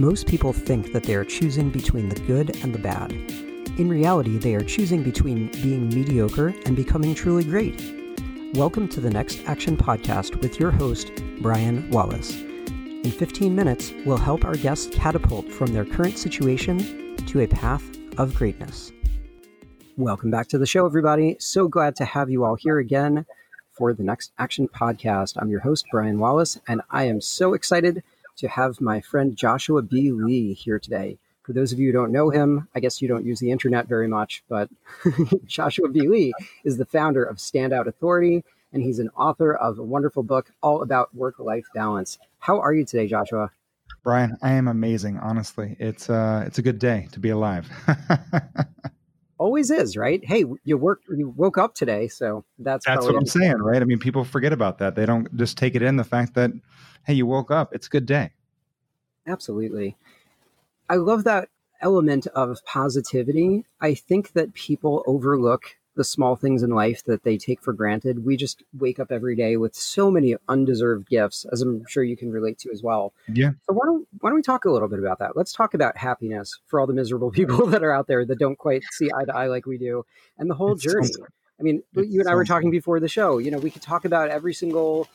Most people think that they are choosing between the good and the bad. In reality, they are choosing between being mediocre and becoming truly great. Welcome to the Next Action Podcast with your host, Brian Wallace. In 15 minutes, we'll help our guests catapult from their current situation to a path of greatness. Welcome back to the show, everybody. So glad to have you all here again for the Next Action Podcast. I'm your host, Brian Wallace, and I am so excited to have my friend Joshua B. Lee here today. For those of you who don't know him, I guess you don't use the internet very much, but Joshua B. Lee is the founder of Standout Authority, and he's an author of a wonderful book all about work life balance. How are you today, Joshua? Brian, I am amazing. Honestly, it's uh, it's a good day to be alive. Always is, right? Hey, you work, you woke up today, so that's that's what I'm saying, right? I mean, people forget about that. They don't just take it in the fact that, hey, you woke up. It's a good day. Absolutely. I love that element of positivity. I think that people overlook the small things in life that they take for granted. We just wake up every day with so many undeserved gifts, as I'm sure you can relate to as well. Yeah. So why don't why don't we talk a little bit about that? Let's talk about happiness for all the miserable people that are out there that don't quite see eye to eye like we do, and the whole journey. I mean, you and I were talking before the show. You know, we could talk about every single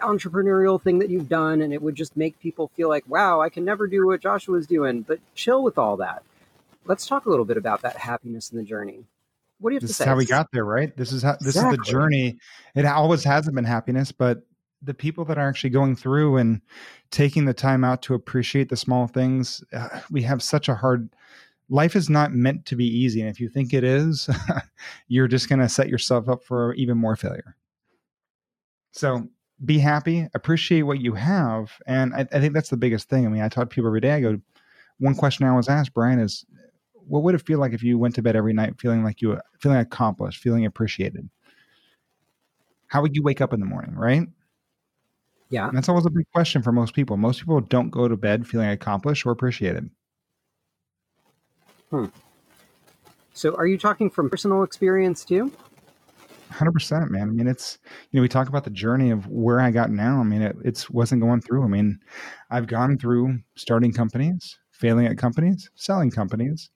entrepreneurial thing that you've done, and it would just make people feel like, wow, I can never do what Joshua's doing. But chill with all that. Let's talk a little bit about that happiness in the journey. What do you have this to say? Is how we got there, right? This is how this exactly. is the journey. It always hasn't been happiness, but the people that are actually going through and taking the time out to appreciate the small things, uh, we have such a hard life is not meant to be easy. And if you think it is, you're just going to set yourself up for even more failure. So be happy, appreciate what you have. And I, I think that's the biggest thing. I mean, I talk to people every day. I go, one question I always ask Brian is, what would it feel like if you went to bed every night feeling like you feeling accomplished, feeling appreciated? How would you wake up in the morning, right? Yeah. And that's always a big question for most people. Most people don't go to bed feeling accomplished or appreciated. Hmm. So are you talking from personal experience too? Hundred percent, man. I mean, it's you know we talk about the journey of where I got now. I mean, it it's wasn't going through. I mean, I've gone through starting companies, failing at companies, selling companies,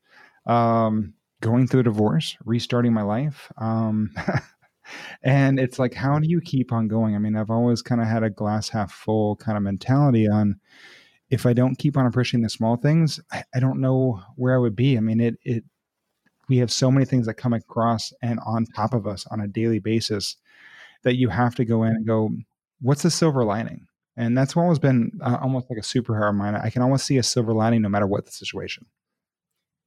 um, going through a divorce, restarting my life. Um, and it's like, how do you keep on going? I mean, I've always kind of had a glass half full kind of mentality on if I don't keep on appreciating the small things, I, I don't know where I would be. I mean, it it we have so many things that come across and on top of us on a daily basis that you have to go in and go, what's the silver lining? And that's always been uh, almost like a superhero of mine. I can always see a silver lining no matter what the situation.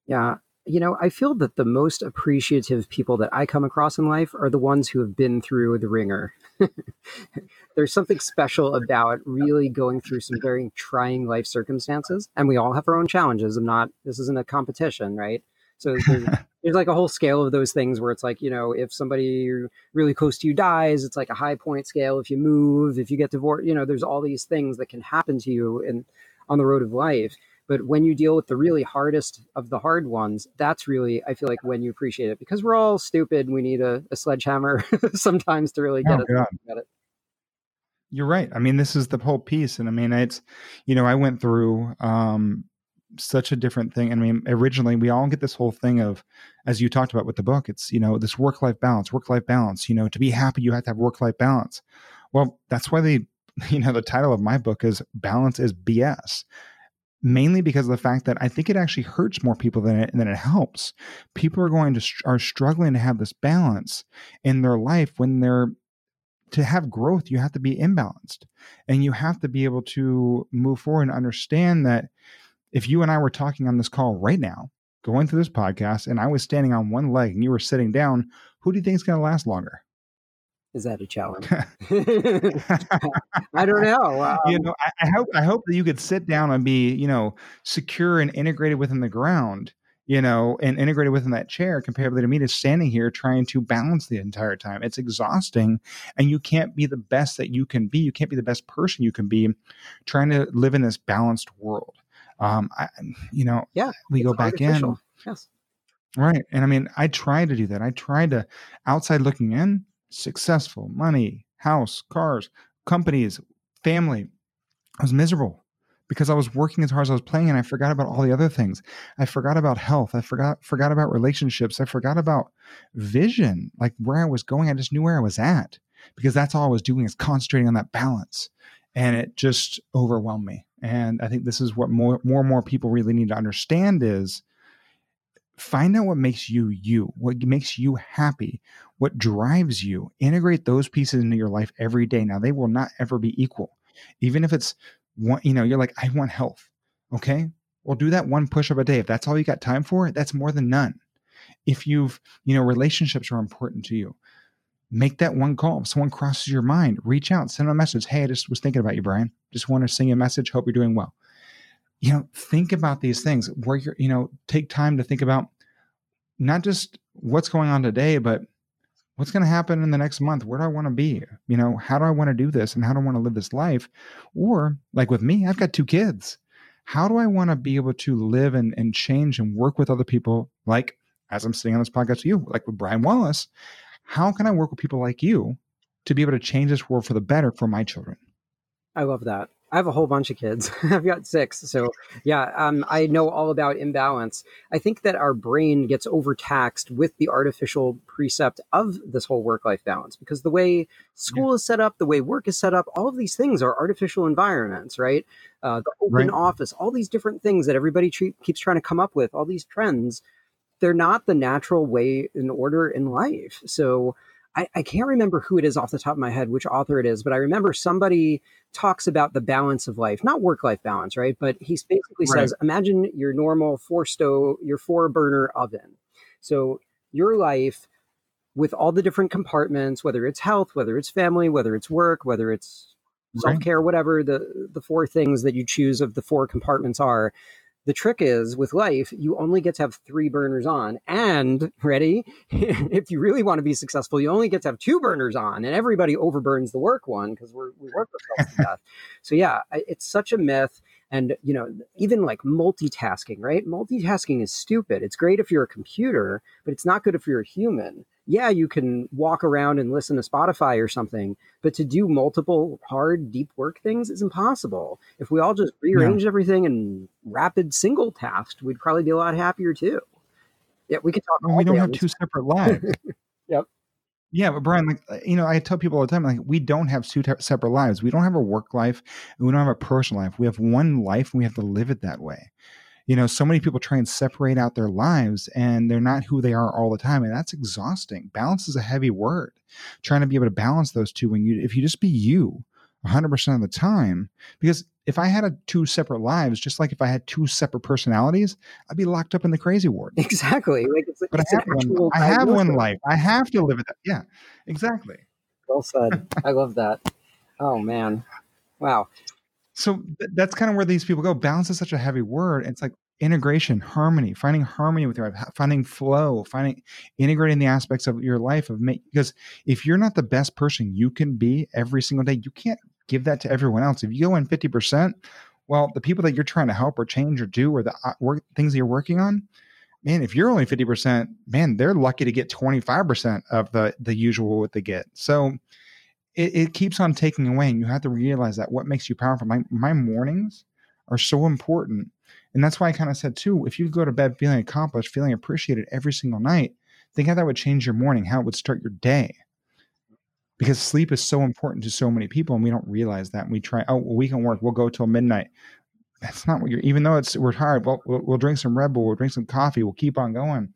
Yeah. You know, I feel that the most appreciative people that I come across in life are the ones who have been through the ringer. There's something special about really going through some very trying life circumstances. And we all have our own challenges. I'm not, this isn't a competition, right? So there's, there's, like a whole scale of those things where it's like, you know, if somebody really close to you dies, it's like a high point scale. If you move, if you get divorced, you know, there's all these things that can happen to you in on the road of life. But when you deal with the really hardest of the hard ones, that's really, I feel like, when you appreciate it because we're all stupid. And we need a, a sledgehammer sometimes to really get, oh, it, get it. You're right. I mean, this is the whole piece. And I mean, it's, you know, I went through um, such a different thing. I mean, originally we all get this whole thing of, as you talked about with the book, it's, you know, this work life balance, work life balance. You know, to be happy, you have to have work life balance. Well, that's why they, you know, the title of my book is Balance is BS mainly because of the fact that I think it actually hurts more people than it, than it helps. People are going to are struggling to have this balance in their life when they're to have growth you have to be imbalanced and you have to be able to move forward and understand that if you and I were talking on this call right now going through this podcast and I was standing on one leg and you were sitting down who do you think is going to last longer is that a challenge? I don't know. Um, you know, I, I, hope I hope that you could sit down and be, you know, secure and integrated within the ground, you know, and integrated within that chair comparatively to me to standing here trying to balance the entire time. It's exhausting and you can't be the best that you can be. You can't be the best person you can be trying to live in this balanced world. Um, I, you know, yeah, we go back artificial. in. Yes. Right. And I mean, I try to do that. I try to outside looking in, successful, money, house, cars, companies, family. I was miserable because I was working as hard as I was playing and I forgot about all the other things. I forgot about health. I forgot forgot about relationships. I forgot about vision, like where I was going. I just knew where I was at because that's all I was doing is concentrating on that balance. And it just overwhelmed me. And I think this is what more more and more people really need to understand is find out what makes you you, what makes you happy, what drives you. Integrate those pieces into your life every day. Now they will not ever be equal. Even if it's one, you know, you're like, I want health. Okay. Well, do that one push up a day. If that's all you got time for, that's more than none. If you've, you know, relationships are important to you, make that one call. If someone crosses your mind, reach out, send them a message. Hey, I just was thinking about you, Brian. Just want to send you a message. Hope you're doing well. You know, think about these things where you're, you know, take time to think about not just what's going on today, but what's going to happen in the next month? Where do I want to be? You know, how do I want to do this and how do I want to live this life? Or like with me, I've got two kids. How do I want to be able to live and, and change and work with other people like as I'm sitting on this podcast with you, like with Brian Wallace? How can I work with people like you to be able to change this world for the better for my children? I love that. I have a whole bunch of kids. I've got six. So, yeah, um, I know all about imbalance. I think that our brain gets overtaxed with the artificial precept of this whole work life balance because the way school yeah. is set up, the way work is set up, all of these things are artificial environments, right? Uh, the open right. office, all these different things that everybody tre- keeps trying to come up with, all these trends, they're not the natural way in order in life. So, I, I, can't remember who it is off the top of my head, which author it is, but I remember somebody talks about the balance of life, not work life balance, right? But he basically right. says, imagine your normal four stove, your four burner oven. So your life with all the different compartments, whether it's health, whether it's family, whether it's work, whether it's self care, right. whatever the the four things that you choose of the four compartments are, the trick is with life, you only get to have three burners on. And ready, if you really want to be successful, you only get to have two burners on. And everybody overburns the work one because we work ourselves to death. So, yeah, it's such a myth. And, you know, even like multitasking, right? Multitasking is stupid. It's great if you're a computer, but it's not good if you're a human yeah, you can walk around and listen to Spotify or something, but to do multiple hard, deep work things is impossible. If we all just rearranged yeah. everything and rapid single tasked, we'd probably be a lot happier too. Yeah, we could talk. Well, we don't have two separate lives. yep. Yeah, but Brian, like uh, you know, I tell people all the time, like we don't have two te- separate lives. We don't have a work life, and we don't have a personal life. We have one life, and we have to live it that way you know so many people try and separate out their lives and they're not who they are all the time and that's exhausting. Balance is a heavy word. Trying to be able to balance those two when you if you just be you 100% of the time because if i had a, two separate lives just like if i had two separate personalities i'd be locked up in the crazy ward. Exactly like it's, but it's i have, one, I have one life. I have to live it that. Yeah exactly. Well said. I love that. Oh man. Wow so th- that's kind of where these people go. Balance is such a heavy word. It's like integration, harmony, finding harmony with your life, finding flow, finding integrating the aspects of your life of make because if you're not the best person you can be every single day, you can't give that to everyone else. If you go in 50%, well, the people that you're trying to help or change or do or the uh, work things that you're working on, man, if you're only 50%, man, they're lucky to get 25% of the the usual what they get. So it, it keeps on taking away and you have to realize that what makes you powerful. My my mornings are so important and that's why i kind of said too if you go to bed feeling accomplished feeling appreciated every single night think how that would change your morning how it would start your day. Because sleep is so important to so many people and we don't realize that and we try oh well, we can work. We'll go till midnight. That's not what you're even though it's we're tired we'll, we'll, we'll drink some red bull we'll drink some coffee we'll keep on going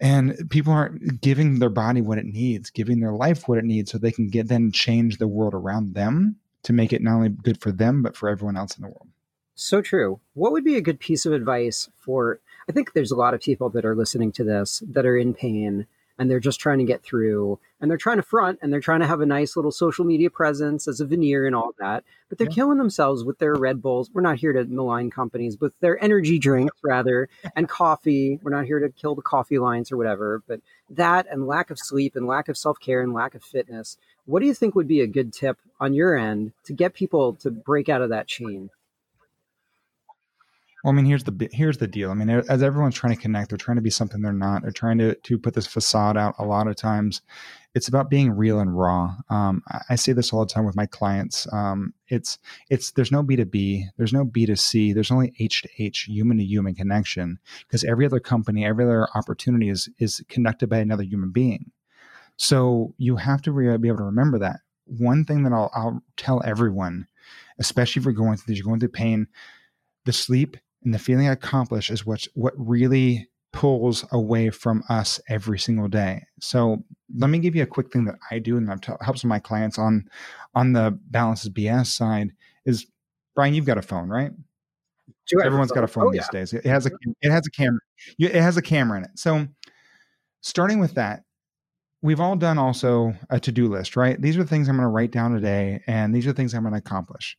and people aren't giving their body what it needs giving their life what it needs so they can get then change the world around them to make it not only good for them but for everyone else in the world. So true. What would be a good piece of advice for i think there's a lot of people that are listening to this that are in pain and they're just trying to get through and they're trying to front and they're trying to have a nice little social media presence as a veneer and all that but they're yeah. killing themselves with their red bulls. We're not here to malign companies but their energy drinks rather and coffee. We're not here to kill the coffee lines or whatever but that and lack of sleep and lack of self-care and lack of fitness. What do you think would be a good tip on your end to get people to break out of that chain Well, I mean, here's the here's the deal. I mean, as everyone's trying to connect, they're trying to be something they're not. They're trying to to put this facade out. A lot of times, it's about being real and raw. Um, I, I, say this all the time with my clients. Um, it's it's there's no B two B, there's no B two C, there's only H to H, human to human connection. Because every other company, every other opportunity is is conducted by another human being. So you have to re- be able to remember that. One thing that I'll I'll tell everyone, especially if you're going through this, you're going through pain, the sleep and the feeling accomplished is what's what really pulls away from us every single day. So let me give you a quick thing that I do and that t- helps my clients on on the Balance is BS side is Brian, you've got a phone, right? Everyone's a got a phone oh, these yeah. days. It has a it has a camera. It has a camera in it. So starting with that, we've all done also a to-do list, right? These are the things I'm going to write down today and these are the things I'm going to accomplish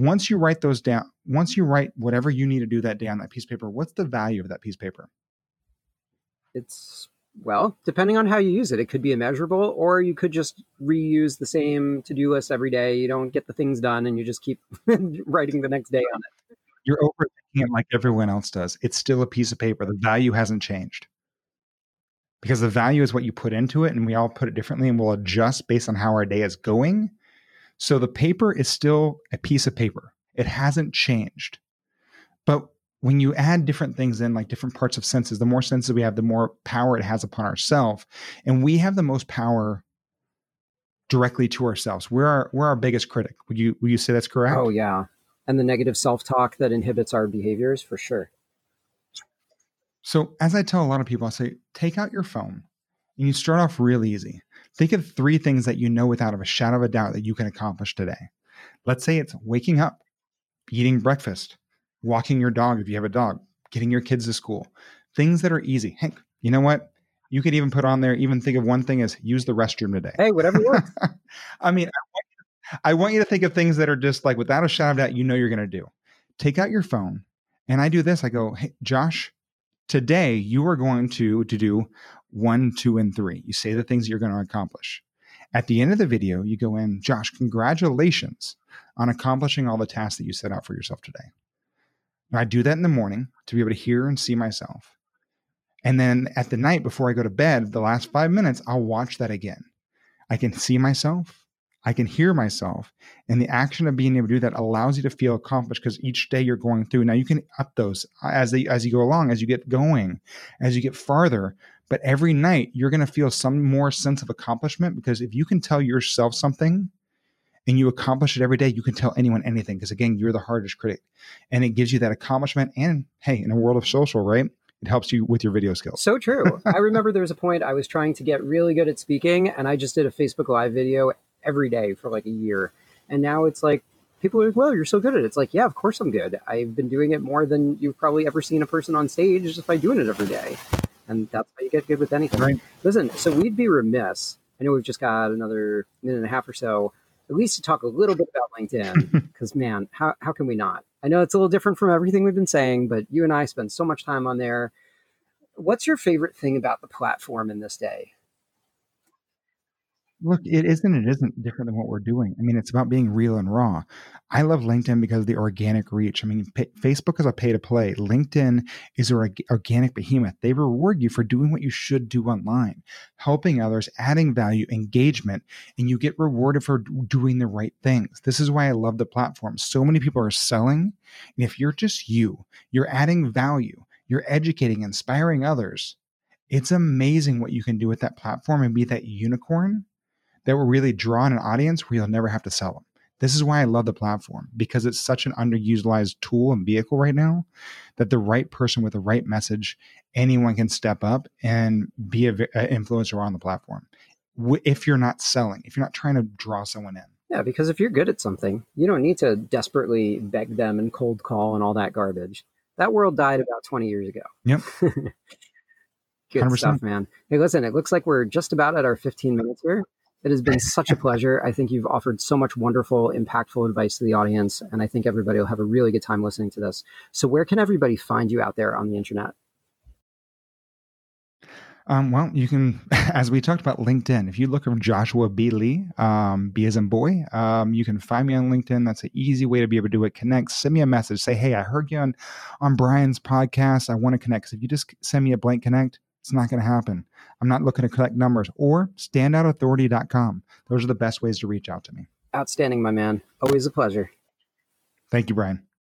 once you write those down, once you write whatever you need to do that day on that piece of paper, what's the value of that piece of paper? It's well, depending on how you use it, it could be immeasurable, or you could just reuse the same to do list every day. You don't get the things done and you just keep writing the next day on it. You're overthinking it like everyone else does. It's still a piece of paper. The value hasn't changed because the value is what you put into it, and we all put it differently, and we'll adjust based on how our day is going so the paper is still a piece of paper. It hasn't changed. But when you add different things in, like different parts of senses, the more senses we have, the more power it has upon ourselves. And we have the most power directly to ourselves. We're our, we're our biggest critic. Would you would you say that's correct? Oh yeah. And the negative self-talk that inhibits our behaviors for sure. So as I tell a lot of people, I say, take out your phone and you start off real easy. Think of three things that you know without a shadow of a doubt that you can accomplish today. Let's say it's waking up, eating breakfast, walking your dog if you have a dog, getting your kids to school, things that are easy. Hank, you know what? You could even put on there, even think of one thing as use the restroom today. Hey, whatever works. I mean, I want, you, I want, you, to think of things that are just like without a shadow of doubt, you know you're going to do. Take out your phone. And I do this. I go, hey, Josh, today you are going to, to do one, two, and three. You say the things you're going to accomplish. At the end of the video, you go in, Josh, congratulations on accomplishing all the tasks that you set out for yourself today. Now, I do that in the morning to be able to hear and see myself. And then at the night before I go to bed, the last five minutes, I'll watch that again. I can see myself. I can hear myself. And the action of being able to do that allows you to feel accomplished because each day you're going through. Now you can up those as they as you go along, as you get going, as you get farther. But every night you're going to feel some more sense of accomplishment because if you can tell yourself something and you accomplish it every day, you can tell anyone anything because again, you're the hardest critic. And it gives you that accomplishment. And hey, in a world of social, right? It helps you with your video skills. So true. I remember there was a point I was trying to get really good at speaking, and I just did a Facebook Live video every day for like a year. And now it's like people are like, well, you're so good at it. It's like, yeah, of course I'm good. I've been doing it more than you've probably ever seen a person on stage just by doing it every day and that's how you get good with anything. Right. Listen, so we'd be remiss. I know we've just got another minute and a half or so, at least to talk a little bit about LinkedIn, because man, how how can we not? I know it's a little different from everything we've been saying, but you and I spend so much time on there. What's your favorite thing about the platform in this day? Look, it isn't. It isn't different than what we're doing. I mean, it's about being real and raw. I love LinkedIn because of the organic reach. I mean, pay, Facebook is a pay to play. LinkedIn is an organic behemoth. They reward you for doing what you should do online, helping others, adding value, engagement, and you get rewarded for doing the right things. This is why I love the platform. So many people are selling, and if you're just you, you're adding value, you're educating, inspiring others. It's amazing what you can do with that platform and be that unicorn that will really draw an audience where you'll never have to sell them. This is why I love the platform because it's such an underutilized tool and vehicle right now that the right person with the right message, anyone can step up and be an influencer on the platform. If you're not selling, if you're not trying to draw someone in. Yeah, because if you're good at something, you don't need to desperately beg them and cold call and all that garbage. That world died about 20 years ago. Yep. good 100%. stuff, man. Hey, listen, it looks like we're just about at our 15 minutes here. It has been such a pleasure. I think you've offered so much wonderful, impactful advice to the audience, and I think everybody will have a really good time listening to this. So, where can everybody find you out there on the internet? Um, well, you can, as we talked about LinkedIn, if you look up Joshua B. Lee, um, B as in boy, um, you can find me on LinkedIn. That's an easy way to be able to do it. Connect, send me a message, say, hey, I heard you on, on Brian's podcast. I want to connect. If you just send me a blank connect, it's not going to happen. I'm not looking to collect numbers or standoutauthority.com. Those are the best ways to reach out to me. Outstanding, my man. Always a pleasure. Thank you, Brian.